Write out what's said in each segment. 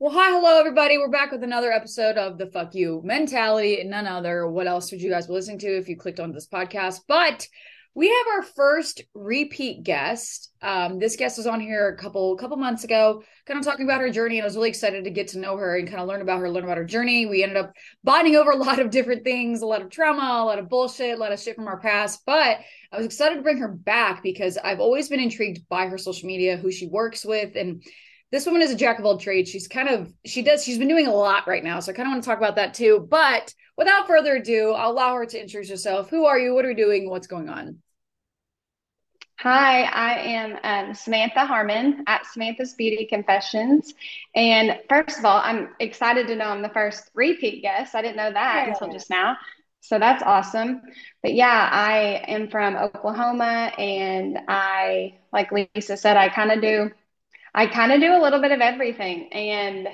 Well, hi, hello, everybody. We're back with another episode of the Fuck You Mentality. And none other. What else would you guys be listening to if you clicked on this podcast? But we have our first repeat guest. Um, this guest was on here a couple couple months ago, kind of talking about her journey, and I was really excited to get to know her and kind of learn about her, learn about her journey. We ended up bonding over a lot of different things, a lot of trauma, a lot of bullshit, a lot of shit from our past. But I was excited to bring her back because I've always been intrigued by her social media, who she works with, and this woman is a jack of all trades. She's kind of she does she's been doing a lot right now, so I kind of want to talk about that too. But without further ado, I'll allow her to introduce herself. Who are you? What are you doing? What's going on? Hi, I am um, Samantha Harman at Samantha's Beauty Confessions. And first of all, I'm excited to know I'm the first repeat guest. I didn't know that yeah. until just now. So that's awesome. But yeah, I am from Oklahoma and I, like Lisa said, I kind of do I kind of do a little bit of everything. And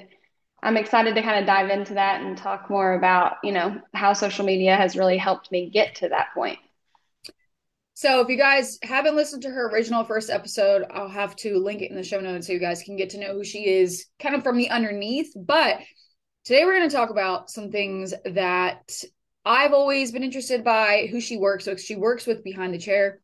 I'm excited to kind of dive into that and talk more about, you know, how social media has really helped me get to that point. So if you guys haven't listened to her original first episode, I'll have to link it in the show notes so you guys can get to know who she is kind of from the underneath. But today we're going to talk about some things that I've always been interested by who she works with. She works with Behind the Chair.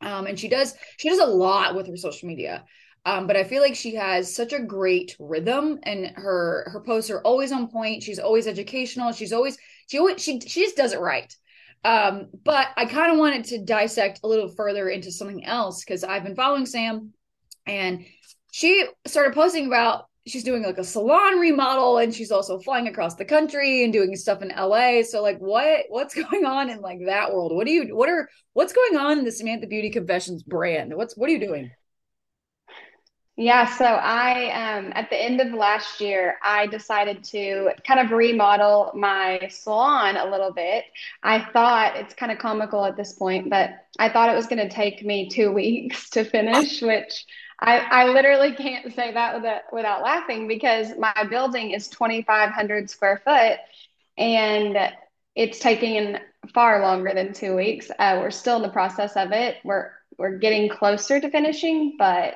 Um, and she does she does a lot with her social media. Um, but I feel like she has such a great rhythm and her her posts are always on point. She's always educational. She's always she always she she just does it right. Um, but I kind of wanted to dissect a little further into something else because I've been following Sam and she started posting about she's doing like a salon remodel and she's also flying across the country and doing stuff in LA. So like what what's going on in like that world? What do you what are what's going on in the Samantha Beauty Confessions brand? What's what are you doing? Yeah, so I, um, at the end of last year, I decided to kind of remodel my salon a little bit. I thought it's kind of comical at this point, but I thought it was going to take me two weeks to finish, which I, I literally can't say that without, without laughing because my building is 2,500 square foot and it's taking far longer than two weeks. Uh, we're still in the process of it. We're, we're getting closer to finishing, but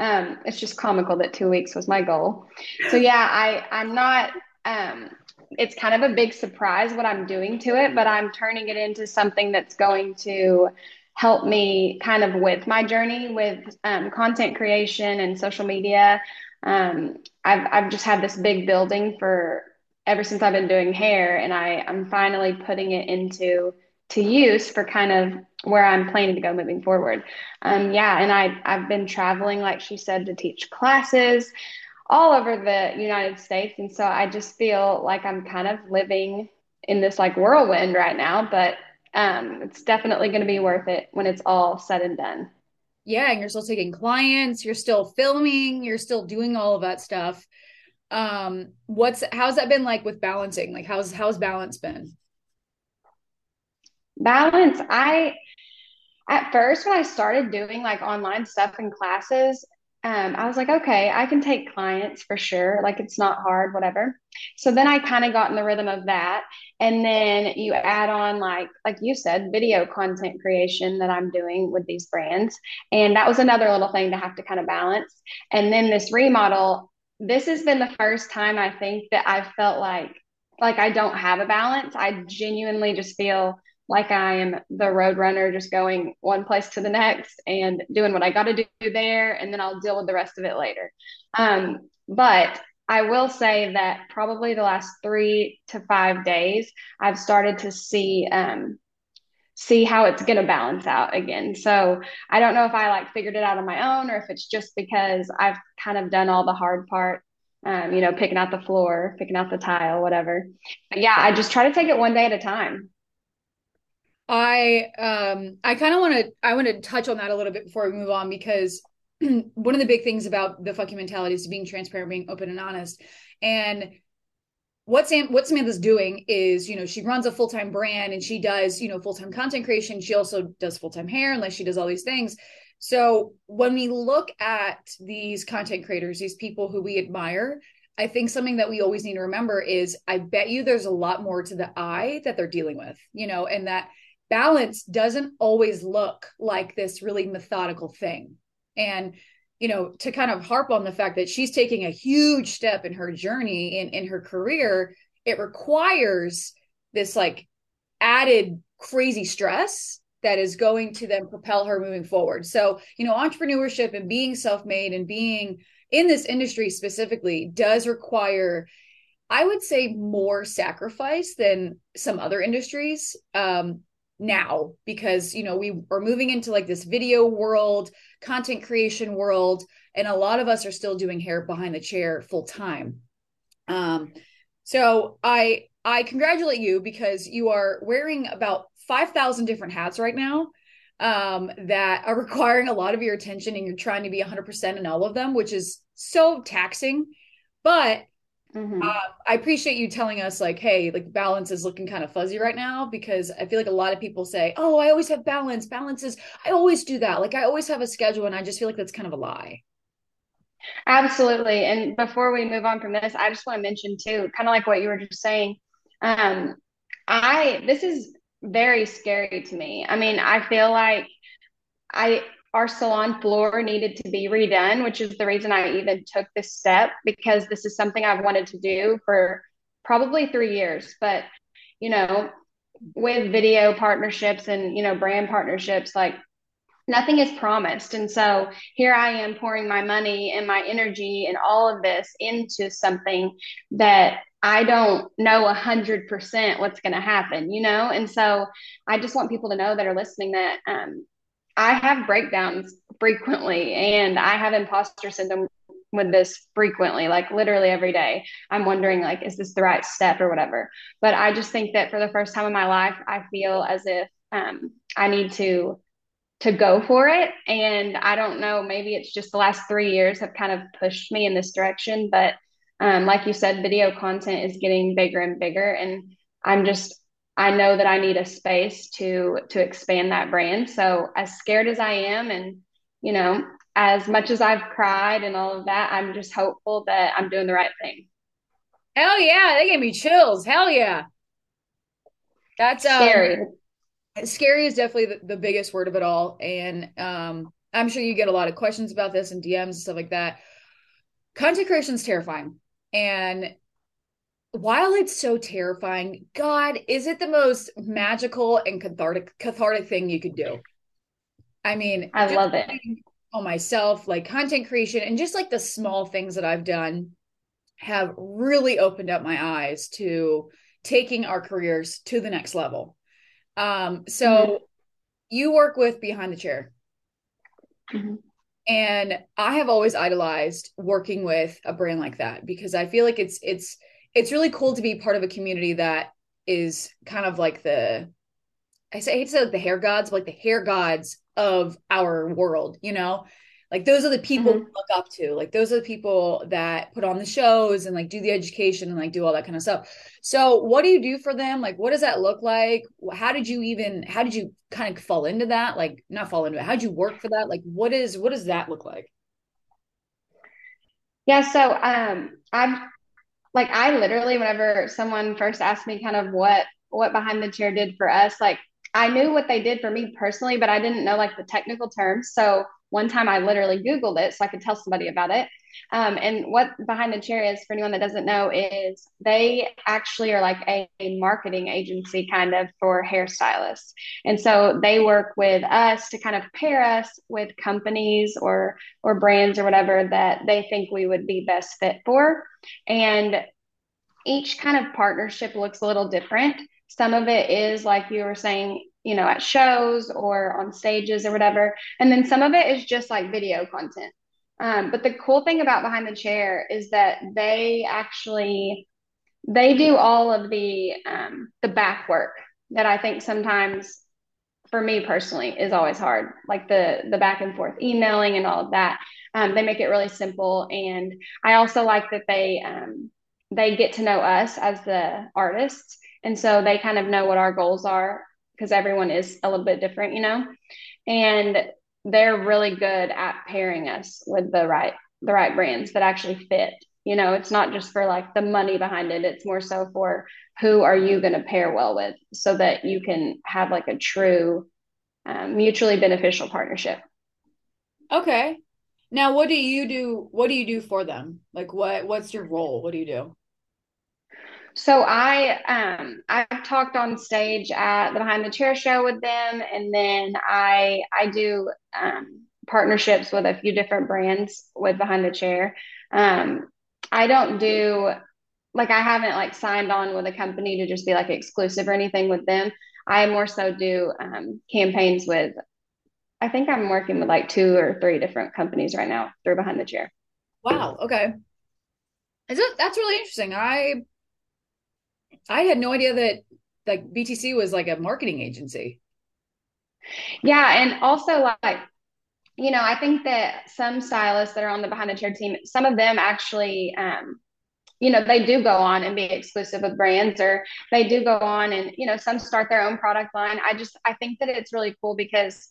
um, it's just comical that two weeks was my goal. So yeah, I I'm not. Um, it's kind of a big surprise what I'm doing to it, but I'm turning it into something that's going to help me kind of with my journey with um, content creation and social media. Um, I've I've just had this big building for ever since I've been doing hair, and I I'm finally putting it into to use for kind of where I'm planning to go moving forward. Um, yeah, and I I've been traveling, like she said, to teach classes all over the United States, and so I just feel like I'm kind of living in this like whirlwind right now, but um, it's definitely going to be worth it when it's all said and done. Yeah, and you're still taking clients, you're still filming, you're still doing all of that stuff. Um, what's how's that been like with balancing? Like how's how's balance been? Balance. I at first when i started doing like online stuff in classes um, i was like okay i can take clients for sure. Like it's not hard whatever. So then i kind of got in the rhythm of that. And then you add on like like you said video content creation that i'm doing with these brands. And that was another little thing to have to kind of balance. And then this remodel this has been the first time i think that i've felt like like i don't have a balance. I genuinely just feel like I am the road runner, just going one place to the next and doing what I got to do there, and then I'll deal with the rest of it later. Um, but I will say that probably the last three to five days, I've started to see um, see how it's going to balance out again. So I don't know if I like figured it out on my own or if it's just because I've kind of done all the hard part. Um, you know, picking out the floor, picking out the tile, whatever. But yeah, I just try to take it one day at a time. I um I kind of want to I want to touch on that a little bit before we move on because one of the big things about the fucking mentality is being transparent, being open and honest. And what Sam what Samantha's doing is, you know, she runs a full-time brand and she does, you know, full-time content creation. She also does full-time hair unless she does all these things. So when we look at these content creators, these people who we admire, I think something that we always need to remember is I bet you there's a lot more to the eye that they're dealing with, you know, and that balance doesn't always look like this really methodical thing. And you know, to kind of harp on the fact that she's taking a huge step in her journey in in her career, it requires this like added crazy stress that is going to then propel her moving forward. So, you know, entrepreneurship and being self-made and being in this industry specifically does require I would say more sacrifice than some other industries. Um, now because you know we are moving into like this video world content creation world and a lot of us are still doing hair behind the chair full time um so i i congratulate you because you are wearing about 5000 different hats right now um that are requiring a lot of your attention and you're trying to be 100% in all of them which is so taxing. But Mm-hmm. Uh, I appreciate you telling us, like, hey, like balance is looking kind of fuzzy right now because I feel like a lot of people say, oh, I always have balance. Balance is, I always do that. Like, I always have a schedule. And I just feel like that's kind of a lie. Absolutely. And before we move on from this, I just want to mention, too, kind of like what you were just saying. Um, I, this is very scary to me. I mean, I feel like I, our salon floor needed to be redone, which is the reason I even took this step because this is something I've wanted to do for probably three years. But, you know, with video partnerships and, you know, brand partnerships, like nothing is promised. And so here I am pouring my money and my energy and all of this into something that I don't know a hundred percent what's going to happen, you know? And so I just want people to know that are listening that, um, I have breakdowns frequently and I have imposter syndrome with this frequently, like literally every day. I'm wondering like, is this the right step or whatever? But I just think that for the first time in my life, I feel as if um, I need to to go for it. And I don't know, maybe it's just the last three years have kind of pushed me in this direction. But um, like you said, video content is getting bigger and bigger. And I'm just I know that I need a space to to expand that brand. So as scared as I am and you know, as much as I've cried and all of that, I'm just hopeful that I'm doing the right thing. Hell yeah, they gave me chills. Hell yeah. That's um, scary. Scary is definitely the, the biggest word of it all. And um, I'm sure you get a lot of questions about this and DMs and stuff like that. Content creation is terrifying. And while it's so terrifying, God, is it the most magical and cathartic cathartic thing you could do? I mean, I love it. On myself, like content creation and just like the small things that I've done have really opened up my eyes to taking our careers to the next level. Um, so mm-hmm. you work with Behind the Chair. Mm-hmm. And I have always idolized working with a brand like that because I feel like it's it's it's really cool to be part of a community that is kind of like the I say I hate to say like the hair gods, but like the hair gods of our world, you know? Like those are the people mm-hmm. we look up to. Like those are the people that put on the shows and like do the education and like do all that kind of stuff. So what do you do for them? Like what does that look like? How did you even how did you kind of fall into that? Like not fall into it. How did you work for that? Like what is what does that look like? Yeah, so um I've like I literally, whenever someone first asked me kind of what what behind the chair did for us, like I knew what they did for me personally, but I didn't know like the technical terms. So one time I literally Googled it so I could tell somebody about it. Um, and what behind the chair is for anyone that doesn't know is they actually are like a, a, marketing agency kind of for hairstylists. And so they work with us to kind of pair us with companies or or brands or whatever that they think we would be best fit for. And each kind of partnership looks a little different. Some of it is like you were saying, you know, at shows or on stages or whatever. And then some of it is just like video content. Um, but the cool thing about behind the chair is that they actually they do all of the um, the back work that I think sometimes for me personally is always hard, like the the back and forth emailing and all of that. Um, they make it really simple, and I also like that they um, they get to know us as the artists, and so they kind of know what our goals are because everyone is a little bit different, you know, and they're really good at pairing us with the right the right brands that actually fit. You know, it's not just for like the money behind it. It's more so for who are you going to pair well with so that you can have like a true um, mutually beneficial partnership. Okay. Now, what do you do? What do you do for them? Like, what what's your role? What do you do? So I um I've talked on stage at the Behind the Chair show with them, and then I I do um, partnerships with a few different brands with Behind the Chair. Um, I don't do like I haven't like signed on with a company to just be like exclusive or anything with them. I more so do um, campaigns with. I think I'm working with like two or three different companies right now through Behind the Chair. Wow. Okay. Is it, that's really interesting. I I had no idea that like BTC was like a marketing agency. Yeah, and also like you know, I think that some stylists that are on the behind the chair team, some of them actually um you know, they do go on and be exclusive with brands or they do go on and, you know, some start their own product line. I just I think that it's really cool because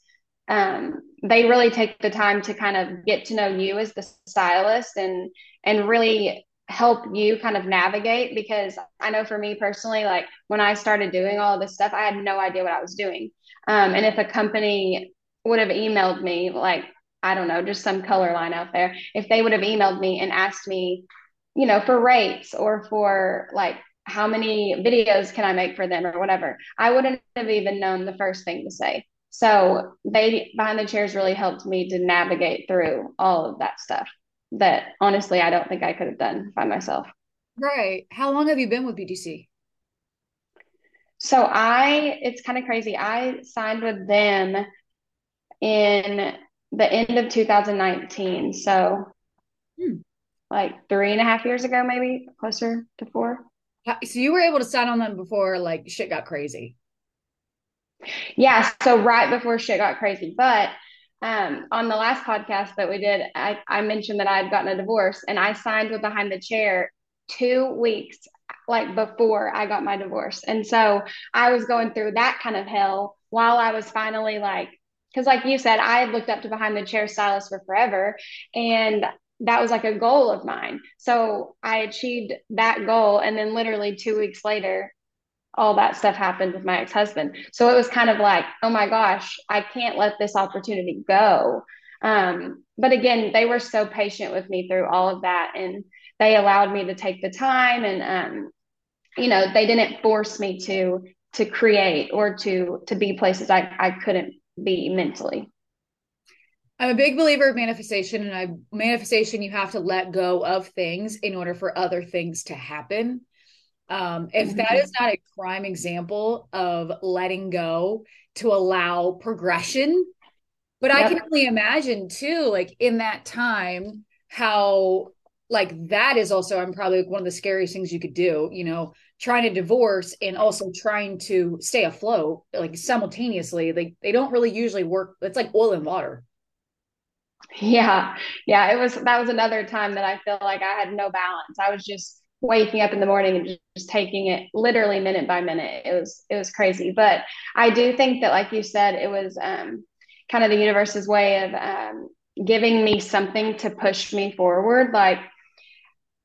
um, they really take the time to kind of get to know you as the stylist and and really help you kind of navigate because I know for me personally, like when I started doing all this stuff, I had no idea what I was doing. Um, and if a company would have emailed me, like, I don't know, just some color line out there, if they would have emailed me and asked me, you know, for rates or for like how many videos can I make for them or whatever, I wouldn't have even known the first thing to say. So they behind the chairs really helped me to navigate through all of that stuff that honestly I don't think I could have done by myself. Right. How long have you been with BTC? So I, it's kind of crazy. I signed with them in the end of 2019. So hmm. like three and a half years ago, maybe closer to four. So you were able to sign on them before like shit got crazy. Yeah. So right before shit got crazy. But um, on the last podcast that we did, I, I mentioned that I had gotten a divorce and I signed with Behind the Chair two weeks like before I got my divorce. And so I was going through that kind of hell while I was finally like, because like you said, I had looked up to Behind the Chair stylist for forever. And that was like a goal of mine. So I achieved that goal. And then literally two weeks later, all that stuff happened with my ex-husband. So it was kind of like, oh my gosh, I can't let this opportunity go. Um, but again, they were so patient with me through all of that, and they allowed me to take the time, and um, you know, they didn't force me to to create or to to be places I I couldn't be mentally. I'm a big believer of manifestation, and I manifestation you have to let go of things in order for other things to happen. Um, if that is not a prime example of letting go to allow progression, but yep. I can only imagine too, like in that time, how like that is also I'm probably one of the scariest things you could do, you know, trying to divorce and also trying to stay afloat like simultaneously. Like they don't really usually work. It's like oil and water. Yeah. Yeah. It was that was another time that I feel like I had no balance. I was just waking up in the morning and just, taking it literally minute by minute. It was it was crazy. But I do think that, like you said, it was um, kind of the universe's way of um, giving me something to push me forward. Like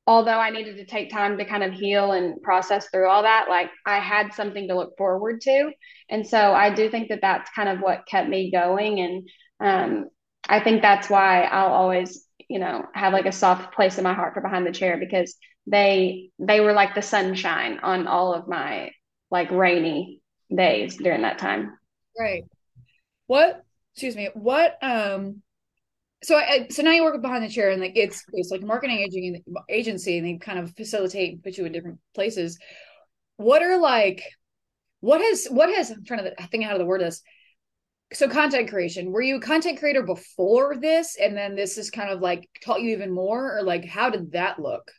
although I needed to take time to kind of heal and process through all that, like I had something to look forward to. And so I do think that that's kind of what kept me going. And um, I think that's why I'll always, you know, have like a soft place in my heart for behind the chair because they they were like the sunshine on all of my like rainy days during that time. Right. What? Excuse me. What? Um. So I so now you work behind the chair and like it's it's like marketing agency agency and they kind of facilitate put you in different places. What are like? What has what has I'm trying to think out of the word this. So content creation. Were you a content creator before this, and then this is kind of like taught you even more, or like how did that look?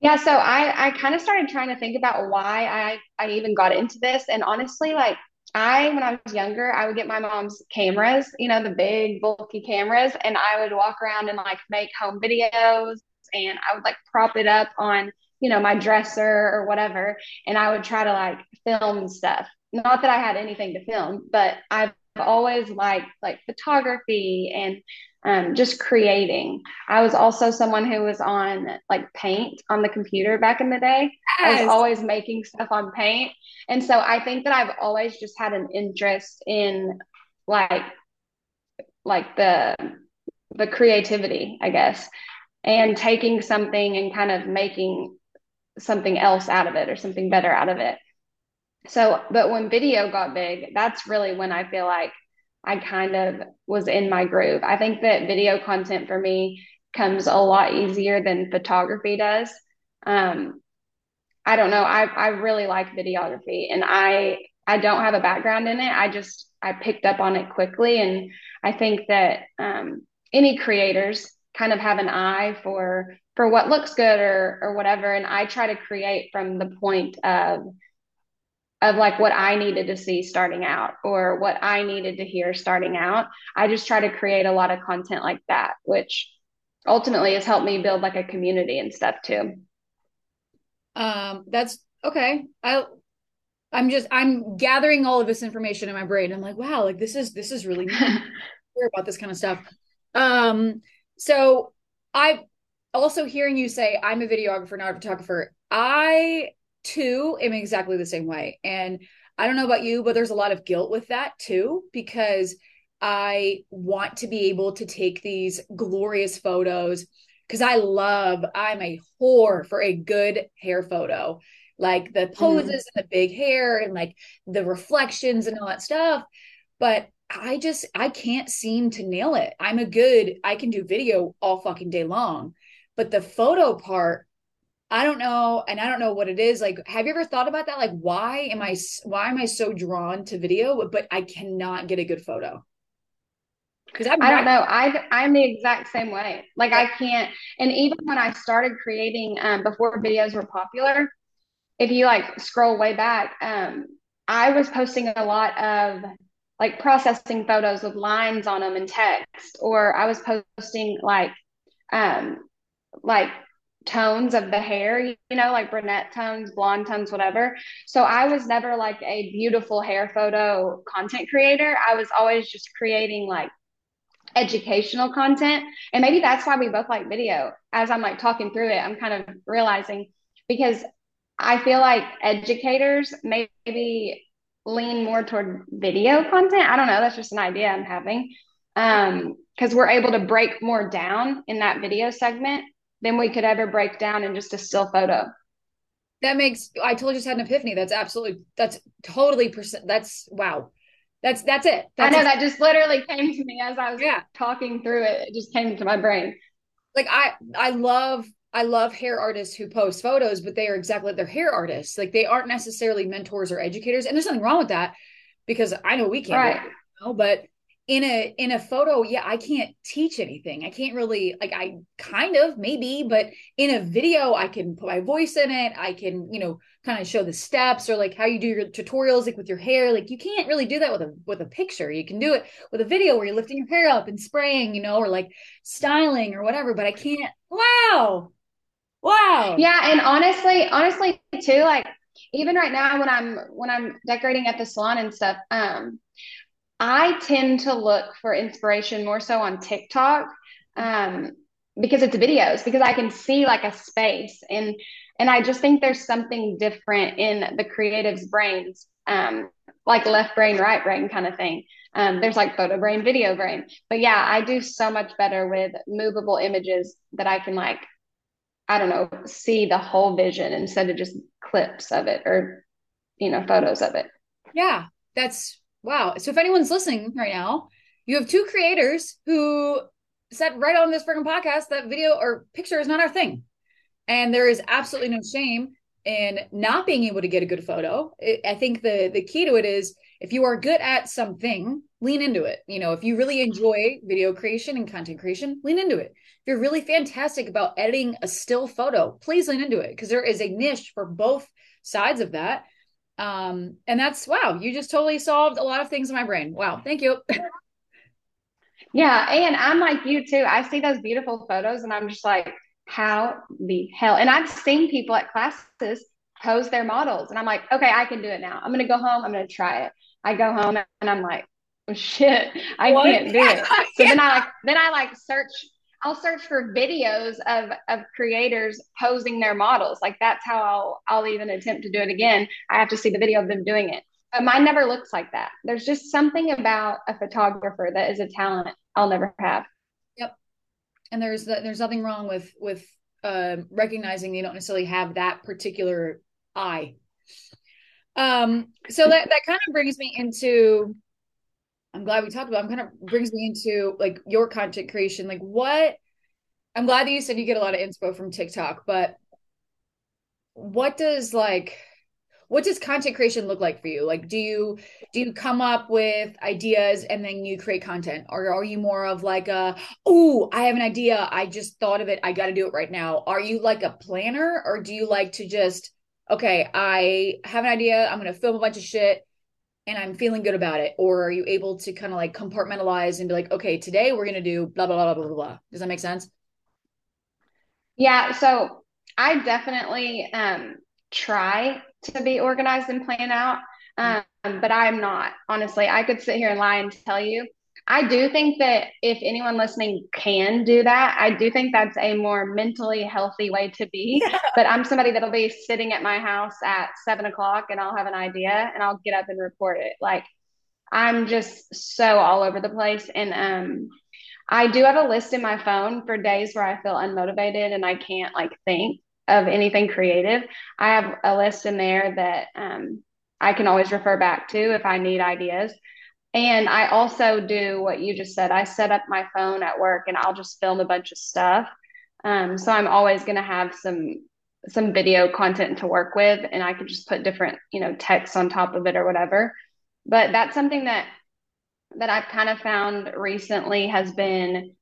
Yeah, so I I kind of started trying to think about why I I even got into this, and honestly, like I when I was younger, I would get my mom's cameras, you know, the big bulky cameras, and I would walk around and like make home videos, and I would like prop it up on you know my dresser or whatever, and I would try to like film stuff. Not that I had anything to film, but I've always liked like photography and um, just creating. I was also someone who was on like paint on the computer back in the day. Yes. I was always making stuff on paint. And so I think that I've always just had an interest in like like the the creativity, I guess, and taking something and kind of making something else out of it or something better out of it. So, but when video got big, that's really when I feel like I kind of was in my groove. I think that video content for me comes a lot easier than photography does. Um, I don't know. I, I really like videography and I I don't have a background in it. I just I picked up on it quickly and I think that um, any creators kind of have an eye for for what looks good or or whatever and I try to create from the point of of like what I needed to see starting out or what I needed to hear starting out. I just try to create a lot of content like that, which ultimately has helped me build like a community and stuff too. Um, that's okay. I I'm just I'm gathering all of this information in my brain. I'm like, wow, like this is this is really hear about this kind of stuff. Um, so I also hearing you say I'm a videographer, not a photographer. I too am exactly the same way. And I don't know about you, but there's a lot of guilt with that too, because I want to be able to take these glorious photos because I love, I'm a whore for a good hair photo. Like the mm-hmm. poses mm. and the big hair and like the reflections and all that stuff. But I just, I can't seem to nail it. I'm a good, I can do video all fucking day long. But the photo part, I don't know, and I don't know what it is. Like, have you ever thought about that? Like, why am I why am I so drawn to video, but I cannot get a good photo? Because I don't know. I I'm the exact same way. Like, I can't. And even when I started creating um, before videos were popular, if you like scroll way back, um, I was posting a lot of like processing photos with lines on them and text, or I was posting like um like tones of the hair, you know, like brunette tones, blonde tones, whatever. So I was never like a beautiful hair photo content creator. I was always just creating like educational content. And maybe that's why we both like video. As I'm like talking through it, I'm kind of realizing because I feel like educators maybe lean more toward video content. I don't know. That's just an idea I'm having. Um, because we're able to break more down in that video segment than we could ever break down in just a still photo. That makes I totally just had an epiphany. That's absolutely that's totally percent that's wow. That's that's it. That's I know that just literally came to me as I was yeah. talking through it. It just came to my brain. Like I I love I love hair artists who post photos, but they are exactly they're hair artists. Like they aren't necessarily mentors or educators. And there's nothing wrong with that because I know we can't, right. but in a in a photo yeah i can't teach anything. I can't really like i kind of maybe but in a video i can put my voice in it. I can you know kind of show the steps or like how you do your tutorials like with your hair. Like you can't really do that with a with a picture. You can do it with a video where you're lifting your hair up and spraying you know or like styling or whatever but i can't wow wow. Yeah and honestly honestly too like even right now when i'm when i'm decorating at the salon and stuff um I tend to look for inspiration more so on TikTok um, because it's videos because I can see like a space and and I just think there's something different in the creative's brains, um, like left brain, right brain kind of thing. Um, there's like photo brain, video brain, but yeah, I do so much better with movable images that I can like, I don't know, see the whole vision instead of just clips of it or you know photos of it. Yeah, that's Wow. So if anyone's listening right now, you have two creators who said right on this freaking podcast that video or picture is not our thing. And there is absolutely no shame in not being able to get a good photo. I think the the key to it is if you are good at something, lean into it. You know, if you really enjoy video creation and content creation, lean into it. If you're really fantastic about editing a still photo, please lean into it because there is a niche for both sides of that. Um, and that's wow, you just totally solved a lot of things in my brain. Wow, thank you. yeah, and I'm like you too. I see those beautiful photos and I'm just like, how the hell? And I've seen people at classes pose their models, and I'm like, okay, I can do it now. I'm gonna go home, I'm gonna try it. I go home and I'm like, oh, shit, I what? can't do it. So then I like then I like search I'll search for videos of of creators posing their models. Like that's how I'll I'll even attempt to do it again. I have to see the video of them doing it. uh, mine never looks like that. There's just something about a photographer that is a talent I'll never have. Yep. And there's there's nothing wrong with with uh, recognizing you don't necessarily have that particular eye. Um, so that that kind of brings me into. I'm glad we talked about. It. I'm kind of brings me into like your content creation. Like what? I'm glad that you said you get a lot of inspo from TikTok, but what does like what does content creation look like for you like do you do you come up with ideas and then you create content or are you more of like a oh i have an idea i just thought of it i got to do it right now are you like a planner or do you like to just okay i have an idea i'm going to film a bunch of shit and i'm feeling good about it or are you able to kind of like compartmentalize and be like okay today we're going to do blah blah blah blah blah blah does that make sense yeah so i definitely um try to be organized and plan out. Um, but I'm not, honestly. I could sit here and lie and tell you. I do think that if anyone listening can do that, I do think that's a more mentally healthy way to be. Yeah. But I'm somebody that'll be sitting at my house at seven o'clock and I'll have an idea and I'll get up and report it. Like I'm just so all over the place. And um I do have a list in my phone for days where I feel unmotivated and I can't like think of anything creative, I have a list in there that um, I can always refer back to if I need ideas. And I also do what you just said. I set up my phone at work and I'll just film a bunch of stuff. Um, so I'm always going to have some some video content to work with, and I can just put different you know text on top of it or whatever. But that's something that that I've kind of found recently has been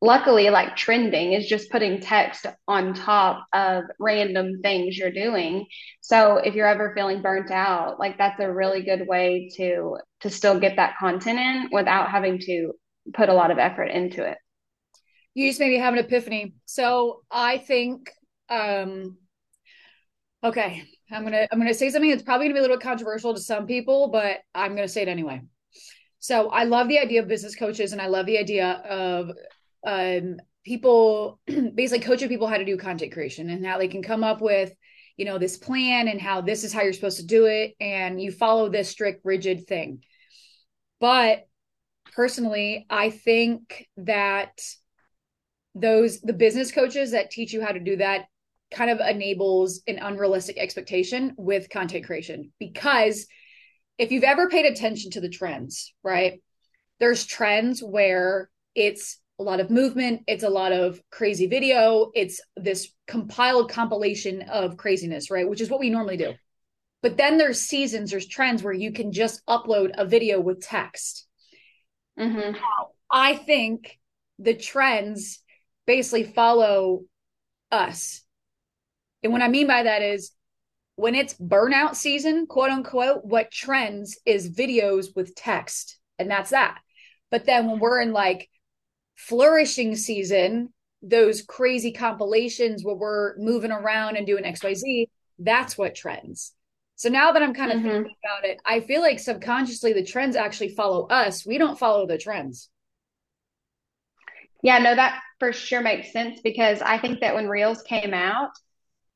luckily like trending is just putting text on top of random things you're doing. So if you're ever feeling burnt out like that's a really good way to to still get that content in without having to put a lot of effort into it. You just maybe have an epiphany. So i think um okay i'm gonna i'm gonna say something that's probably gonna be a little controversial to some people but i'm gonna say it anyway. So I love the idea of business coaches and I love the idea of um, people basically coaching people how to do content creation and how they can come up with you know this plan and how this is how you're supposed to do it. And you follow this strict rigid thing. But personally i think that those the business coaches that teach you how to do that kind of enables an unrealistic expectation with content creation. Because if you've ever paid attention to the trends right there's trends where it's a lot of movement it's a lot of crazy video it's this compiled compilation of craziness right which is what we normally do. But then there's seasons there's trends where you can just upload a video with text. Mm-hmm. i think the trends basically follow us. And what i mean by that is when it's burnout season quote unquote what trends is videos with text and that's that. But then when we're in like flourishing season, those crazy compilations where we're moving around and doing XYZ, that's what trends. So now that I'm kind of mm-hmm. thinking about it, I feel like subconsciously the trends actually follow us. We don't follow the trends. Yeah, no, that for sure makes sense because I think that when Reels came out,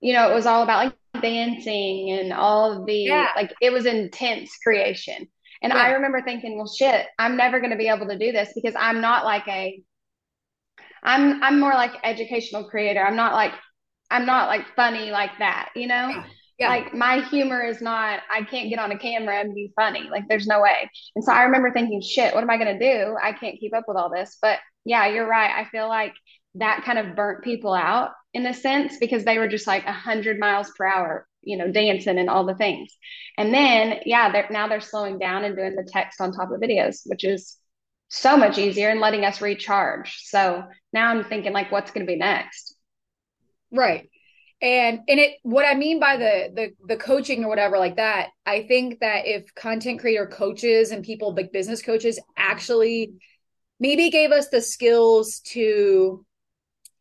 you know, it was all about like dancing and all of the yeah. like it was intense creation. And yeah. I remember thinking, well, shit, I'm never going to be able to do this because I'm not like a I'm I'm more like educational creator. I'm not like I'm not like funny like that, you know? Yeah. Yeah. Like my humor is not I can't get on a camera and be funny. Like there's no way. And so I remember thinking, shit, what am I gonna do? I can't keep up with all this. But yeah, you're right. I feel like that kind of burnt people out in a sense because they were just like a hundred miles per hour, you know, dancing and all the things. And then yeah, they're now they're slowing down and doing the text on top of videos, which is so much easier and letting us recharge. So now I'm thinking like what's going to be next. Right. And and it what I mean by the the the coaching or whatever like that, I think that if content creator coaches and people like business coaches actually maybe gave us the skills to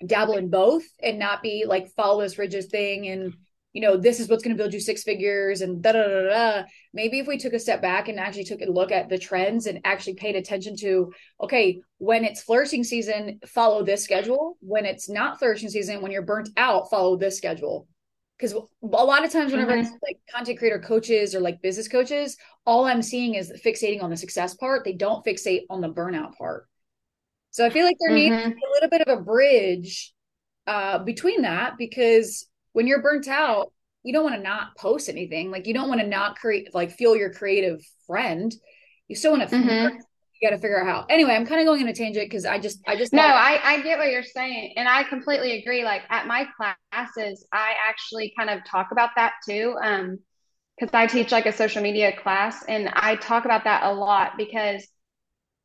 dabble in both and not be like follow this rigid thing and you know, this is what's going to build you six figures and da da da da. Maybe if we took a step back and actually took a look at the trends and actually paid attention to, okay, when it's flourishing season, follow this schedule. When it's not flourishing season, when you're burnt out, follow this schedule. because a lot of times whenever mm-hmm. like content creator coaches or like business coaches all i'm seeing is fixating on the success part they don't fixate on the burnout part so i feel like there mm-hmm. needs a little bit of a bridge uh, between that because when you're burnt out you don't want to not post anything like you don't want to not create like feel your creative friend you still want to mm-hmm you got to figure out how. Anyway, I'm kind of going in a tangent because I just, I just. No, I, I get what you're saying. And I completely agree. Like at my classes, I actually kind of talk about that too. Um, because I teach like a social media class and I talk about that a lot because,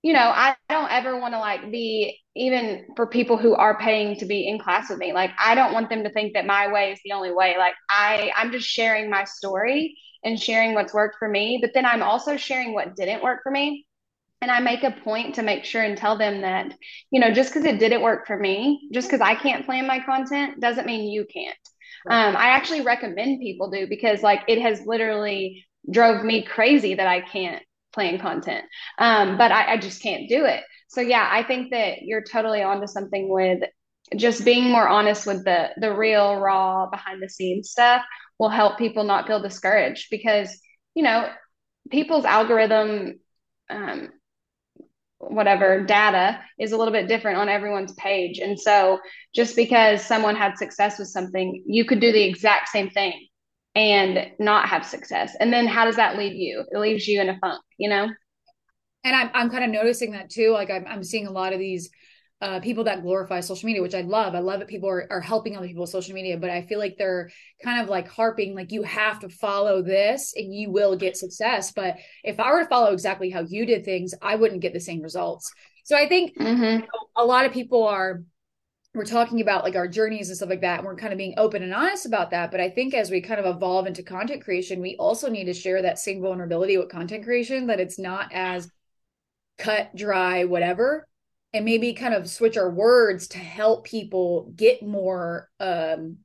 you know, I don't ever want to like be even for people who are paying to be in class with me. Like I don't want them to think that my way is the only way. Like I, I'm just sharing my story and sharing what's worked for me, but then I'm also sharing what didn't work for me and I make a point to make sure and tell them that, you know, just because it didn't work for me, just because I can't plan my content doesn't mean you can't. Um, I actually recommend people do because like it has literally drove me crazy that I can't plan content. Um, but I, I just can't do it. So yeah, I think that you're totally onto something with just being more honest with the the real raw behind the scenes stuff will help people not feel discouraged because you know people's algorithm um, whatever data is a little bit different on everyone's page. And so just because someone had success with something, you could do the exact same thing and not have success. And then how does that leave you? It leaves you in a funk, you know? And I'm, I'm kind of noticing that too. Like I'm, I'm seeing a lot of these uh, people that glorify social media, which I love. I love that people are, are helping other people with social media, but I feel like they're kind of like harping, like you have to follow this and you will get success. But if I were to follow exactly how you did things, I wouldn't get the same results. So I think mm-hmm. you know, a lot of people are, we're talking about like our journeys and stuff like that. And we're kind of being open and honest about that. But I think as we kind of evolve into content creation, we also need to share that same vulnerability with content creation, that it's not as cut, dry, whatever and maybe kind of switch our words to help people get more um,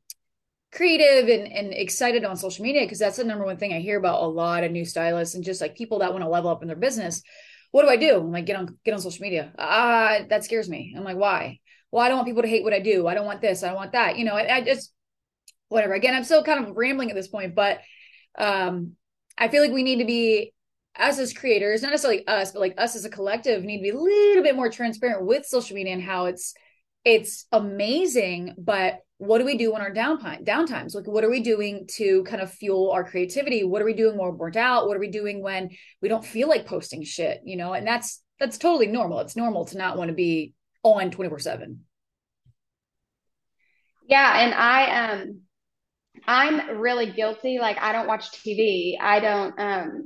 creative and, and excited on social media because that's the number one thing I hear about a lot of new stylists and just like people that want to level up in their business. What do I do? I'm like, get on get on social media. Ah, uh, that scares me. I'm like, why? Well, I don't want people to hate what I do. I don't want this. I don't want that. You know, I, I just whatever. Again, I'm still kind of rambling at this point, but um, I feel like we need to be us as creators, not necessarily us, but like us as a collective need to be a little bit more transparent with social media and how it's it's amazing, but what do we do on our downtime downtimes? Like what are we doing to kind of fuel our creativity? What are we doing when we're burnt out? What are we doing when we don't feel like posting shit? You know, and that's that's totally normal. It's normal to not want to be on 24 7. Yeah. And I um I'm really guilty. Like I don't watch TV. I don't um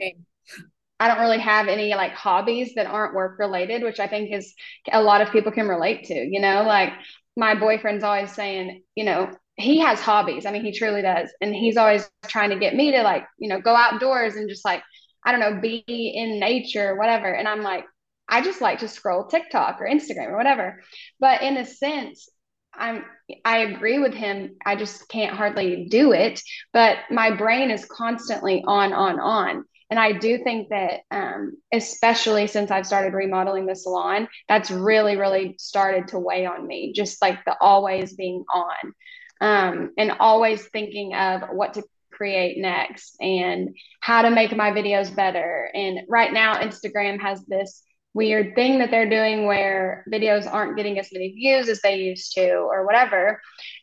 I don't really have any like hobbies that aren't work related, which I think is a lot of people can relate to. You know, like my boyfriend's always saying, you know, he has hobbies. I mean, he truly does. And he's always trying to get me to like, you know, go outdoors and just like, I don't know, be in nature, whatever. And I'm like, I just like to scroll TikTok or Instagram or whatever. But in a sense, I'm I agree with him. I just can't hardly do it. But my brain is constantly on, on, on. And I do think that, um, especially since I've started remodeling the salon, that's really, really started to weigh on me, just like the always being on um, and always thinking of what to create next and how to make my videos better. And right now, Instagram has this weird thing that they're doing where videos aren't getting as many views as they used to or whatever.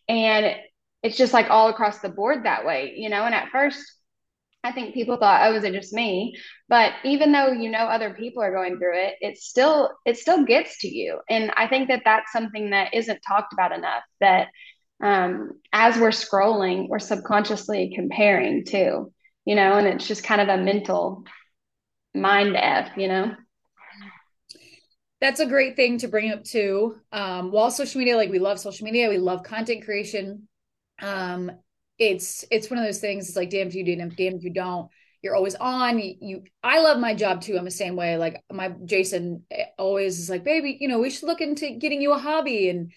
And it's just like all across the board that way, you know. And at first, I think people thought, oh, is it just me? But even though you know other people are going through it, it still it still gets to you. And I think that that's something that isn't talked about enough. That um, as we're scrolling, we're subconsciously comparing too, you know, and it's just kind of a mental mind f, you know. That's a great thing to bring up too. Um, while social media, like we love social media, we love content creation. Um, it's it's one of those things it's like damn if you do damn if you don't you're always on you, you, i love my job too i'm the same way like my jason eh, always is like baby you know we should look into getting you a hobby and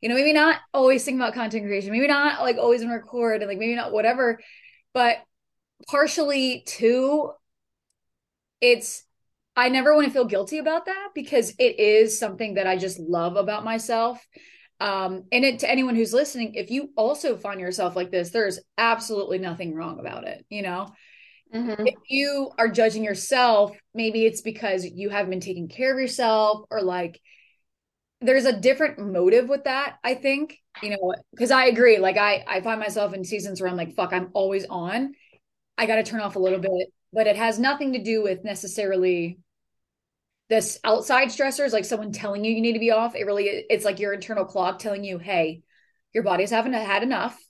you know maybe not always think about content creation maybe not like always in record and like maybe not whatever but partially too it's i never want to feel guilty about that because it is something that i just love about myself Um, and it, to anyone who's listening, if you also find yourself like this, there's absolutely nothing wrong about it. You know, mm-hmm. if you are judging yourself, maybe it's because you haven't been taking care of yourself or like there's a different motive with that, I think, you know, because I agree. Like I, I find myself in seasons where I'm like, fuck, I'm always on. I got to turn off a little bit, but it has nothing to do with necessarily this outside stressors, like someone telling you you need to be off. It really, it's like your internal clock telling you, hey, your body's haven't had enough.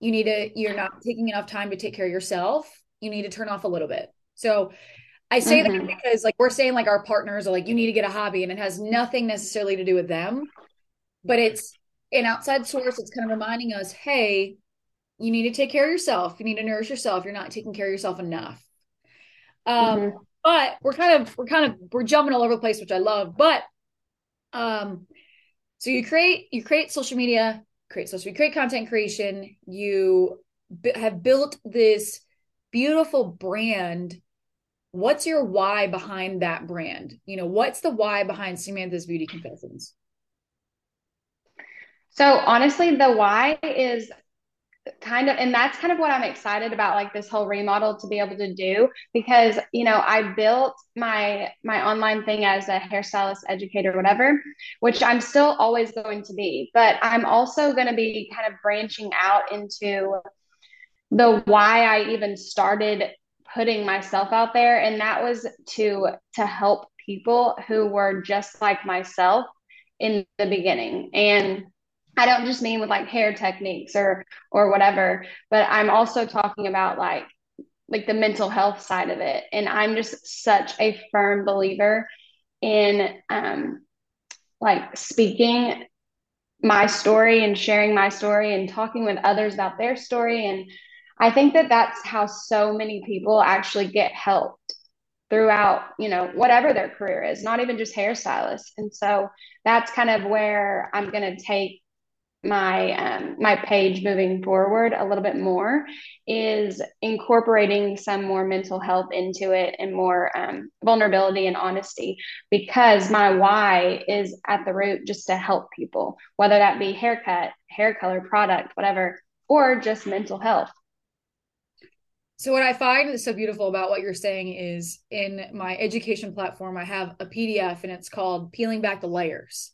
You need to, you're not taking enough time to take care of yourself. You need to turn off a little bit. So I say mm-hmm. that because like we're saying like our partners are like you need to get a hobby and it has nothing necessarily to do with them, but it's an outside source. It's kind of reminding us, hey, you need to take care of yourself. You need to nourish yourself. You're not taking care of yourself enough. Um, mm-hmm. But we're kind of we're kind of we're jumping all over the place, which I love. But um, so you create you create social media, create social, you create content creation. You b- have built this beautiful brand what's your why behind that brand? You know, what's the why behind Samantha's Beauty Confessions? So honestly, the why is kind of and that's kind of what I'm excited about like this whole remodel to be able to do because you know I built my my online thing as a hairstylist educator whatever which I'm still always going to be but I'm also going to be kind of branching out into the why I even started putting myself out there and that was to to help people who were just like myself in the beginning. And I don't just mean with like hair techniques or or whatever but I'm also talking about like like the mental health side of it and I'm just such a firm believer in um like speaking my story and sharing my story and talking with others about their story and I think that that's how so many people actually get helped throughout, you know, whatever their career is, not even just hairstylists. And so that's kind of where I'm going to take my um, my page moving forward a little bit more is incorporating some more mental health into it and more um, vulnerability and honesty because my why is at the root just to help people whether that be haircut hair color product whatever or just mental health so what I find so beautiful about what you're saying is in my education platform, I have a PDF and it's called Peeling Back the Layers.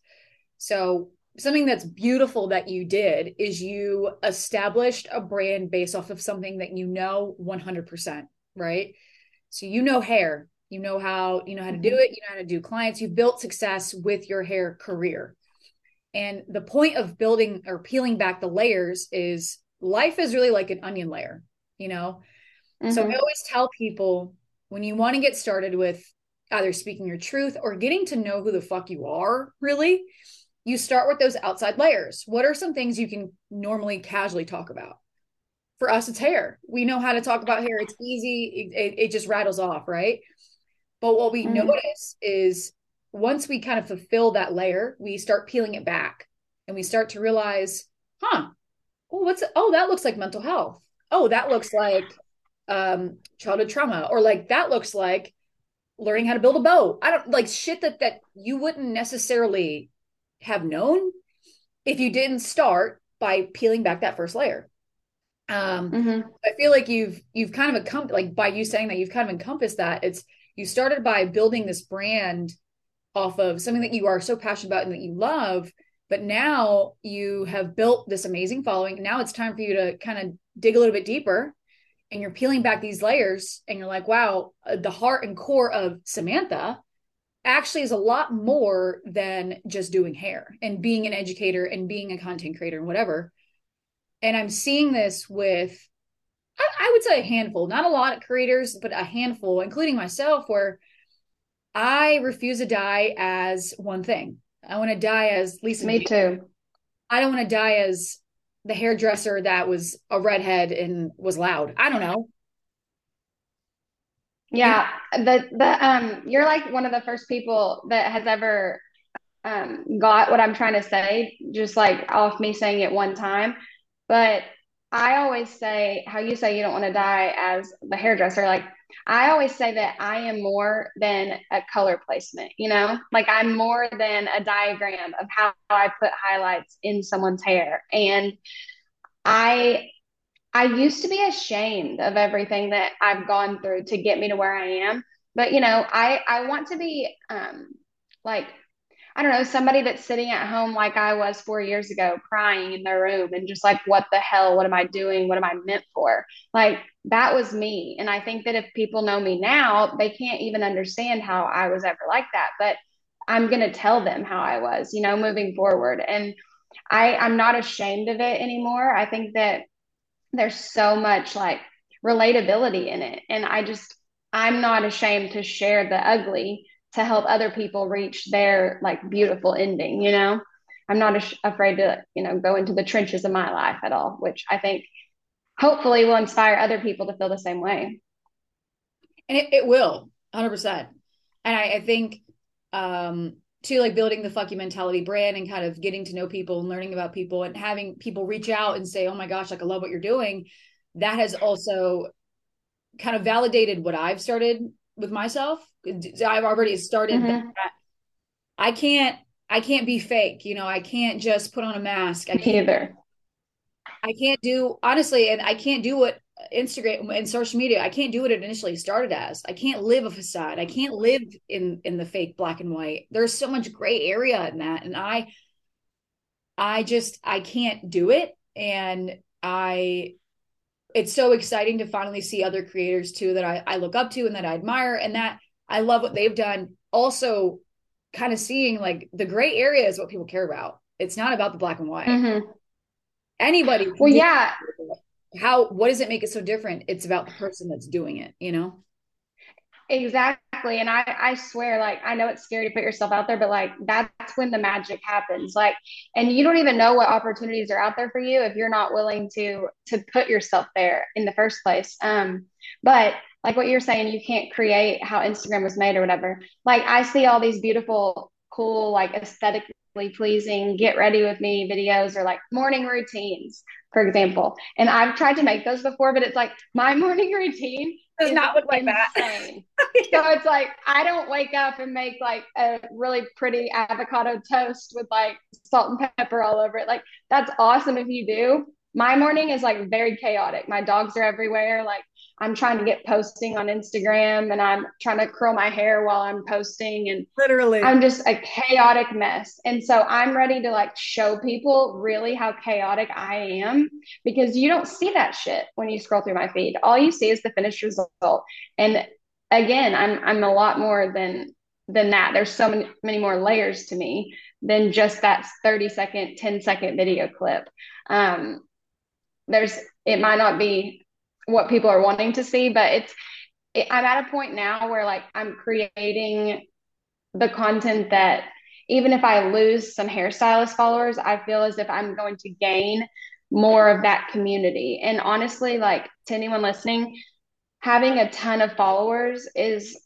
So something that's beautiful that you did is you established a brand based off of something that you know 100%, right? So you know hair, you know how you know how to do mm-hmm. it, you know how to do clients, you've built success with your hair career. And the point of building or peeling back the layers is life is really like an onion layer, you know Mm-hmm. So I mm-hmm. always tell people when you want to get started with either speaking your truth or getting to know who the fuck you are, really, you start with those outside layers. What are some things you can normally casually talk about? For us, it's hair. We know how to talk about hair. It's easy. It, it, just rattles off, right? But what we mm-hmm. notice is once we kind of fulfill that layer, we start peeling it back and we start to realize, huh, oh, what's, oh, that looks like mental health. Oh, that looks like um childhood trauma or like that looks like learning how to build a bow i don't like shit that that you wouldn't necessarily have known if you didn't start by peeling back that first layer. Um mm-hmm. i feel like you've you've kind of encompassed like by you saying that you've kind of encompassed that. It's you started by building this brand off of something that you are so passionate about and that you love but now you have built this amazing following. Now it's time for you to kind of dig a little bit deeper and you're peeling back these layers and you're like wow uh, the heart and core of samantha actually is a lot more than just doing hair and being an educator and being a content creator and whatever and i'm seeing this with I, I would say a handful not a lot of creators but a handful including myself where i refuse to die as one thing i want to die as lisa me too i don't want to die as the hairdresser that was a redhead and was loud. I don't know. Yeah, the the um you're like one of the first people that has ever um got what I'm trying to say just like off me saying it one time. But I always say how you say you don't want to die as the hairdresser. Like I always say that I am more than a color placement, you know, like I'm more than a diagram of how I put highlights in someone's hair. And I I used to be ashamed of everything that I've gone through to get me to where I am. But you know, I I want to be um like I don't know, somebody that's sitting at home like I was four years ago, crying in their room and just like, what the hell? What am I doing? What am I meant for? Like, that was me. And I think that if people know me now, they can't even understand how I was ever like that. But I'm going to tell them how I was, you know, moving forward. And I, I'm not ashamed of it anymore. I think that there's so much like relatability in it. And I just, I'm not ashamed to share the ugly to help other people reach their like beautiful ending, you know? I'm not ash- afraid to, you know, go into the trenches of my life at all, which I think hopefully will inspire other people to feel the same way. And it, it will, 100%. And I, I think, um, to like building the fuck you mentality brand and kind of getting to know people and learning about people and having people reach out and say, oh my gosh, like I love what you're doing. That has also kind of validated what I've started with myself. I've already started mm-hmm. that. I can't I can't be fake, you know, I can't just put on a mask. I can't either. I can't do honestly, and I can't do what Instagram and social media. I can't do what it initially started as. I can't live a facade. I can't live in in the fake black and white. There's so much gray area in that, and I, I just I can't do it, and I it's so exciting to finally see other creators too that I, I look up to and that I admire and that I love what they've done. Also, kind of seeing like the gray area is what people care about. It's not about the black and white. Mm-hmm. Anybody. Well, yeah. How, what does it make it so different? It's about the person that's doing it, you know? Exactly. And I, I swear, like, I know it's scary to put yourself out there, but like, that's when the magic happens. Like, and you don't even know what opportunities are out there for you if you're not willing to, to put yourself there in the first place. Um, but like what you're saying, you can't create how Instagram was made or whatever. Like, I see all these beautiful, cool, like aesthetically pleasing, get ready with me videos or like morning routines, for example. And I've tried to make those before, but it's like my morning routine does not look like that. So it's like I don't wake up and make like a really pretty avocado toast with like salt and pepper all over it. Like that's awesome if you do. My morning is like very chaotic. My dogs are everywhere. Like I'm trying to get posting on Instagram and I'm trying to curl my hair while I'm posting and literally I'm just a chaotic mess. And so I'm ready to like show people really how chaotic I am because you don't see that shit when you scroll through my feed. All you see is the finished result. And again, I'm I'm a lot more than than that. There's so many many more layers to me than just that 30 second, 10 second video clip. Um there's it might not be what people are wanting to see but it's it, i'm at a point now where like i'm creating the content that even if i lose some hairstylist followers i feel as if i'm going to gain more of that community. And honestly like to anyone listening having a ton of followers is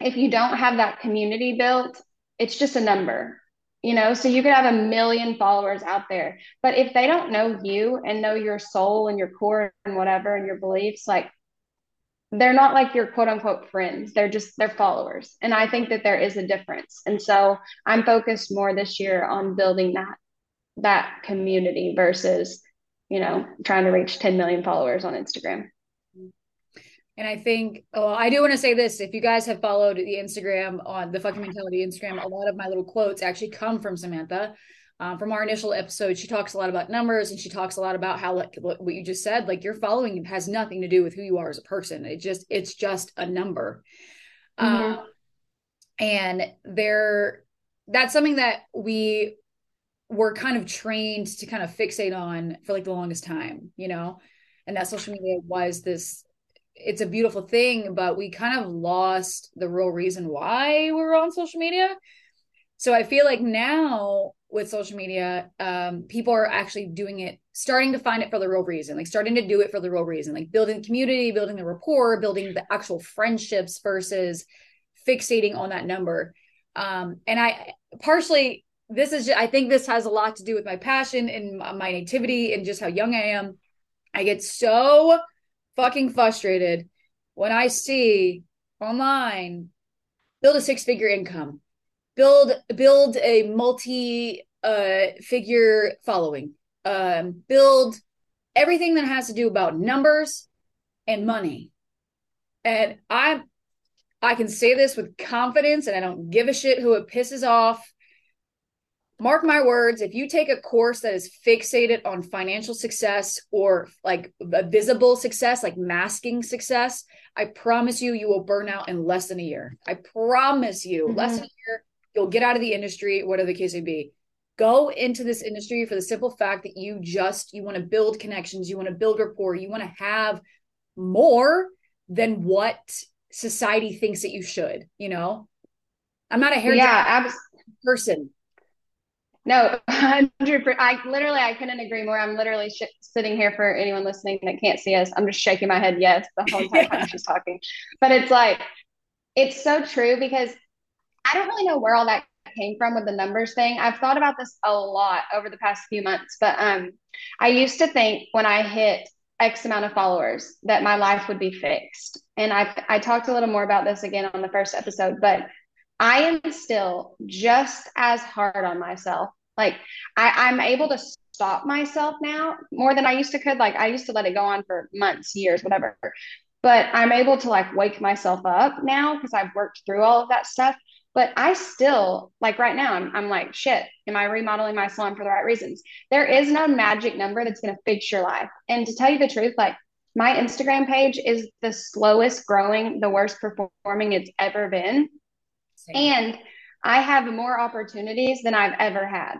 if you don't have that community built it's just a number you know so you could have a million followers out there. But if they don't know you and know your soul and your core and whatever and your beliefs like they're not like your quote unquote friends. They're just they're followers. And i think that there is a difference. And so i'm focused more this year on building that that community versus you know trying to reach 10 million followers on instagram and I think, oh, I do want to say this. If you guys have followed the Instagram on the Fuck You mentality Instagram, a lot of my little quotes actually come from Samantha. Um, from our initial episode, she talks a lot about numbers and she talks a lot about how, like what you just said, like your following has nothing to do with who you are as a person. It just, it's just a number. Mm-hmm. Um, and there, that's something that we were kind of trained to kind of fixate on for like the longest time, you know, and that social media was this it's a beautiful thing, but we kind of lost the real reason why we were on social media. So I feel like now with social media, um, people are actually doing it, starting to find it for the real reason, like starting to do it for the real reason, like building community, building the rapport, building the actual friendships versus fixating on that number. Um, and I partially, this is, just, I think this has a lot to do with my passion and my nativity and just how young I am I get so fucking frustrated when I see online build a six figure income, build build a multi uh figure following, um, build everything that has to do about numbers and money. And I'm I can say this with confidence and I don't give a shit who it pisses off. Mark my words, if you take a course that is fixated on financial success or like a visible success, like masking success, I promise you, you will burn out in less than a year. I promise you, mm-hmm. less than a year, you'll get out of the industry, whatever the case may be. Go into this industry for the simple fact that you just you want to build connections, you want to build rapport, you want to have more than what society thinks that you should, you know? I'm not a hair yeah, abs- person. No, 100 I literally I couldn't agree more. I'm literally sh- sitting here for anyone listening that can't see us. I'm just shaking my head yes the whole time she's talking. But it's like it's so true because I don't really know where all that came from with the numbers thing. I've thought about this a lot over the past few months, but um I used to think when I hit X amount of followers that my life would be fixed. And I I talked a little more about this again on the first episode, but I am still just as hard on myself. Like I, I'm able to stop myself now more than I used to could. Like I used to let it go on for months, years, whatever. But I'm able to like wake myself up now because I've worked through all of that stuff. But I still like right now, I'm, I'm like, shit, am I remodeling my salon for the right reasons? There is no magic number that's going to fix your life. And to tell you the truth, like my Instagram page is the slowest growing, the worst performing it's ever been. And I have more opportunities than I've ever had.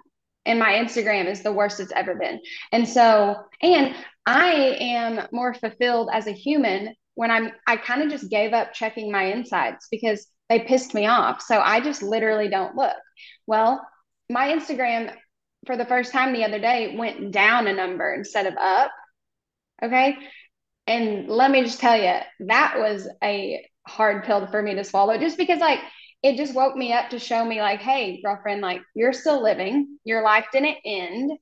And my Instagram is the worst it's ever been. And so, and I am more fulfilled as a human when I'm, I kind of just gave up checking my insights because they pissed me off. So I just literally don't look. Well, my Instagram for the first time the other day went down a number instead of up. Okay. And let me just tell you, that was a hard pill for me to swallow just because, like, it just woke me up to show me, like, hey, girlfriend, like, you're still living, your life didn't end.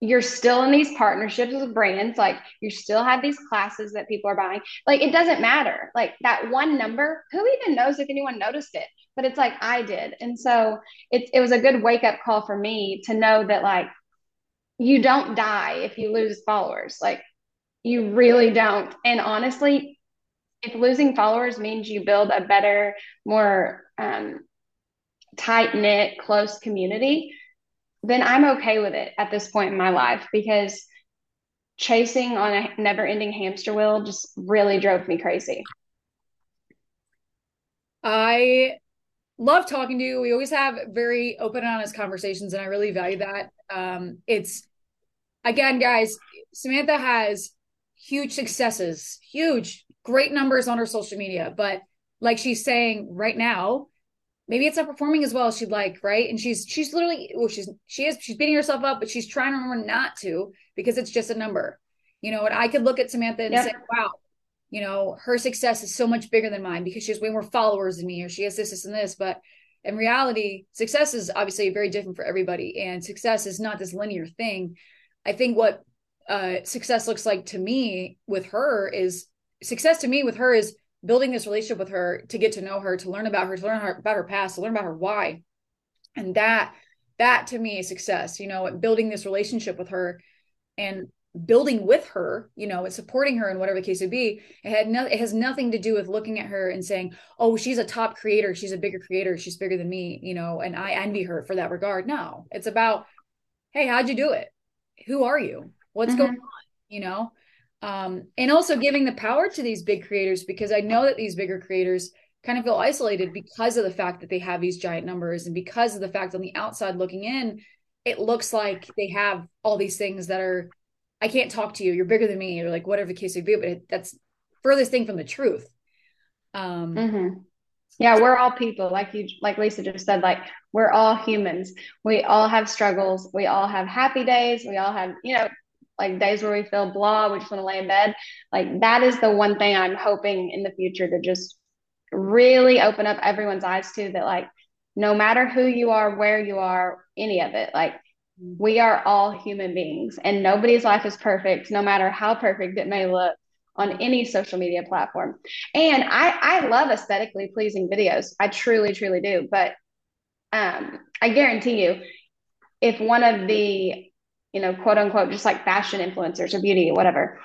You're still in these partnerships with brands. Like you still have these classes that people are buying. Like it doesn't matter. Like that one number who even knows if anyone noticed it? But it's like i did. And so it, it was a good wake up call for me to know that like you don't die if you lose followers. Like you really don't. And honestly if losing followers means you build a better more um, tight knit close community then I'm okay with it at this point in my life because chasing on a never ending hamster wheel just really drove me crazy. I love talking to you. We always have very open and honest conversations, and I really value that. Um, it's again, guys, Samantha has huge successes, huge, great numbers on her social media, but like she's saying right now, maybe it's not performing as well as she'd like, right? And she's she's literally well, she's she is she's beating herself up, but she's trying to remember not to because it's just a number. You know, and I could look at Samantha and say, wow, you know, her success is so much bigger than mine because she has way more followers than me, or she has this, this, and this. But in reality, success is obviously very different for everybody, and success is not this linear thing. I think what uh, success looks like to me with her is success to me with her is building this relationship with her to get to know her to learn about her to learn her, about her past to learn about her why. And that that to me is success you know building this relationship with her and building with her you know and supporting her in whatever the case would be. It had no it has nothing to do with looking at her and saying oh she's a top creator. She's a bigger creator. She's bigger than me you know and i envy her for that regard. No it's about hey how'd you do it? Who are you? What's mm-hmm. going on? You know um, and also giving the power to these big creators because I know that these bigger creators kind of feel isolated because of the fact that they have these giant numbers and because of the fact on the outside looking in, it looks like they have all these things that are, I can't talk to you, you're bigger than me, or like whatever the case may be, but it, that's furthest thing from the truth. Um, mm-hmm. Yeah, we're all people, like you, like Lisa just said. Like we're all humans. We all have struggles. We all have happy days. We all have, you know, like days where we feel blah, we just want to lay in bed. Like that is the one thing I'm hoping in the future to just really open up everyone's eyes to that like no matter who you are, where you are, any of it, like We are all human beings, and nobody's life is perfect, no matter how perfect it may look on any social media platform. And I, I love aesthetically pleasing videos. I truly, truly do. But um, I guarantee you, if one of the, you know, quote unquote, just like fashion influencers or beauty whatever,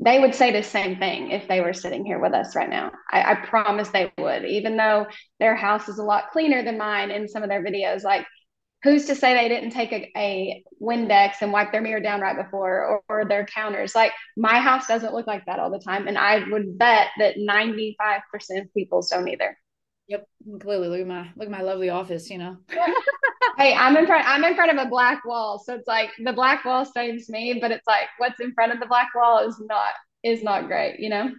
they would say the same thing if they were sitting here with us right now. I, I promise they would, even though their house is a lot cleaner than mine in some of their videos. Like who's to say they didn't take a, a Windex and wipe their mirror down right before or, or, their counters? Like my house doesn't look like that all the time. And I would bet that 95% of people's don't either. Yep. Clearly look at my look at my lovely office, you know. hey, I'm in front I'm in front of a black wall. So it's like the black wall saves me, but it's like what's in front of the black wall is not is not great, you know?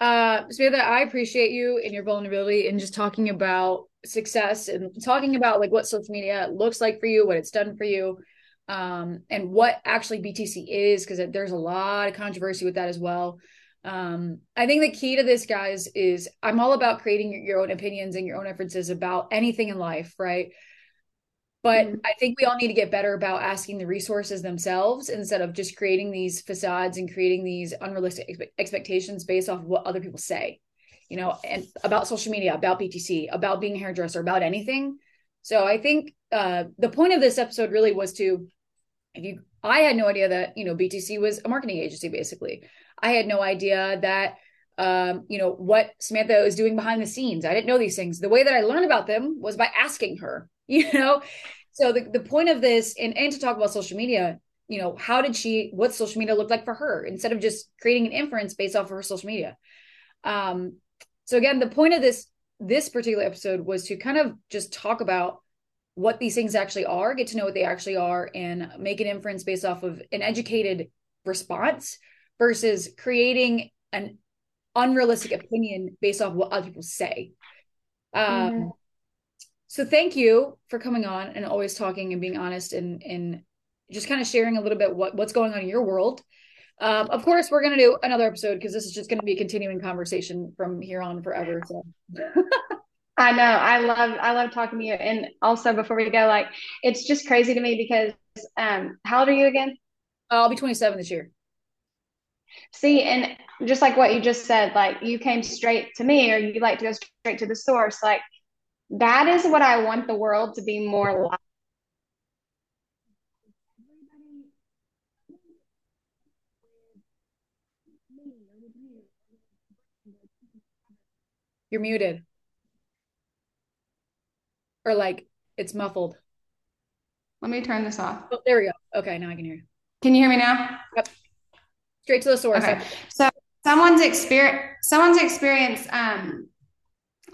Uh Samantha, I appreciate you and your vulnerability and just talking about success and talking about like what social media looks like for you, what it's done for you, um, and what actually BTC is, because there's a lot of controversy with that as well. Um, I think the key to this, guys, is I'm all about creating your own opinions and your own inferences about anything in life, right? But mm-hmm. I think we all need to get better about asking the resources themselves instead of just creating these facades and creating these unrealistic expectations based off of what other people say you know, and about social media, about BTC, about being a hairdresser, about anything. So I think uh, the point of this episode really was to, if you, I had no idea that you know BTC was a marketing agency. Basically, I had no idea that um, you know what Samantha was doing behind the scenes. I didn't know these things. The way that I learned about them was by asking her. You know, so the the point of this, and and to talk about social media, you know, how did she? What social media looked like for her instead of just creating an inference based off of her social media. Um, so again, the point of this this particular episode was to kind of just talk about what these things actually are, get to know what they actually are, and make an inference based off of an educated response versus creating an unrealistic opinion based off what other people say. Um, mm-hmm. So thank you for coming on and always talking and being honest and and just kind of sharing a little bit what what's going on in your world um, of course, we're going to do another episode because this is just going to be a continuing conversation from here on forever. So. I know. I love I love talking to you. And also before we go, like it's just crazy to me because um how old are you again? I'll be 27 this year. See, and just like what you just said, like you came straight to me or you like to go straight to the source. Like that is what I want the world to be more like. You're muted. Or like it's muffled. Let me turn this off. Oh, there we go. Okay, now I can hear you. Can you hear me now? Yep. Straight to the source. Okay. So someone's experience someone's experience um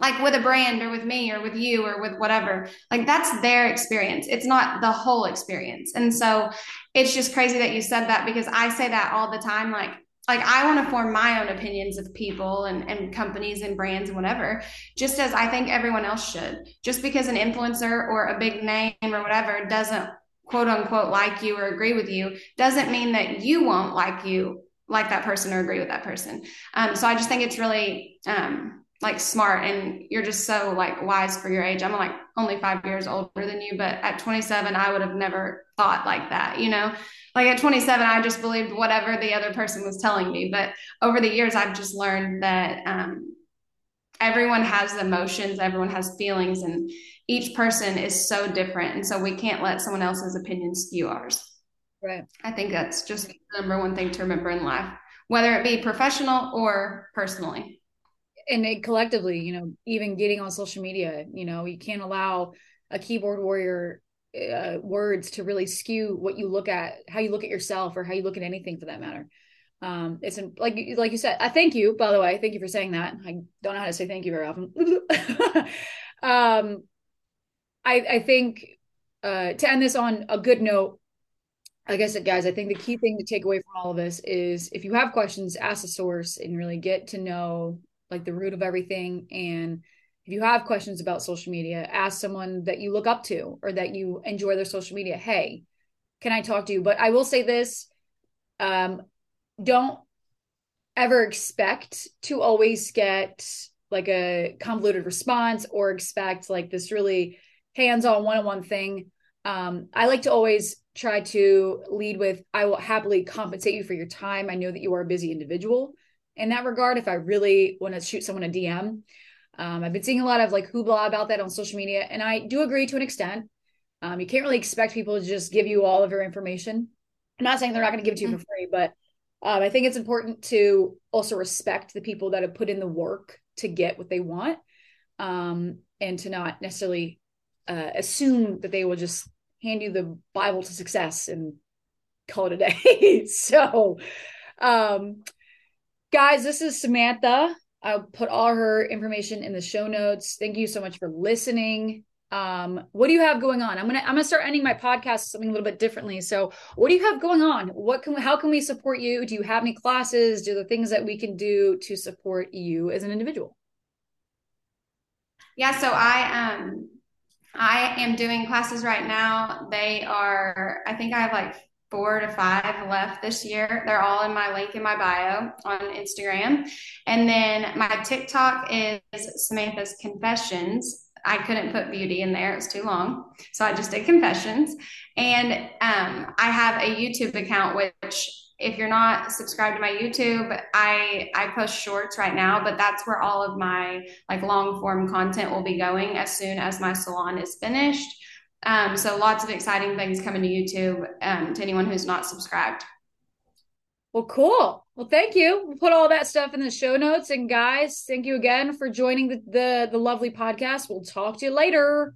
like with a brand or with me or with you or with whatever like that's their experience it's not the whole experience and so it's just crazy that you said that because i say that all the time like like I want to form my own opinions of people and, and companies and brands and whatever, just as I think everyone else should. Just because an influencer or a big name or whatever doesn't quote unquote like you or agree with you, doesn't mean that you won't like you like that person or agree with that person. Um, so I just think it's really um, like smart and you're just so like wise for your age. I'm like only five years older than you, but at 27, I would have never thought like that, you know? Like at 27, I just believed whatever the other person was telling me. But over the years, I've just learned that um, everyone has emotions, everyone has feelings, and each person is so different. And so we can't let someone else's opinion skew ours. Right. I think that's just the number one thing to remember in life, whether it be professional or personally and it, collectively, you know, even getting on social media, you know, you can't allow a keyboard warrior uh, words to really skew what you look at, how you look at yourself, or how you look at anything for that matter. Um, it's like like you said. I thank you, by the way. Thank you for saying that. I don't know how to say thank you very often. um, I I think uh, to end this on a good note, like I said, guys, I think the key thing to take away from all of this is if you have questions, ask a source and really get to know like the root of everything. And if you have questions about social media, ask someone that you look up to or that you enjoy their social media. Hey, can I talk to you? But I will say this um, don't ever expect to always get like a convoluted response or expect like this really hands on one on one thing. Um, I like to always try to lead with I will happily compensate you for your time. I know that you are a busy individual in that regard. If I really want to shoot someone a DM, um, I've been seeing a lot of like hoopla about that on social media, and I do agree to an extent. Um, you can't really expect people to just give you all of your information. I'm not saying they're not going to give it to you for free, but um, I think it's important to also respect the people that have put in the work to get what they want, um, and to not necessarily uh, assume that they will just hand you the Bible to success and call it a day. so, um, guys, this is Samantha. I'll put all her information in the show notes. Thank you so much for listening. Um, what do you have going on? I'm gonna I'm gonna start ending my podcast something a little bit differently. So, what do you have going on? What can how can we support you? Do you have any classes? Do the things that we can do to support you as an individual? Yeah, so I um I am doing classes right now. They are I think I have like four to five left this year. They're all in my link in my bio on Instagram. And then my TikTok is Samantha's Confessions. I couldn't put beauty in there, it was too long. So I just did confessions. And um, I have a YouTube account, which if you're not subscribed to my YouTube, I I post shorts right now, but that's where all of my like long form content will be going as soon as my salon is finished. Um, so lots of exciting things coming to YouTube um, to anyone who's not subscribed. Well, cool. Well, thank you. We'll put all that stuff in the show notes. And guys, thank you again for joining the the, the lovely podcast. We'll talk to you later.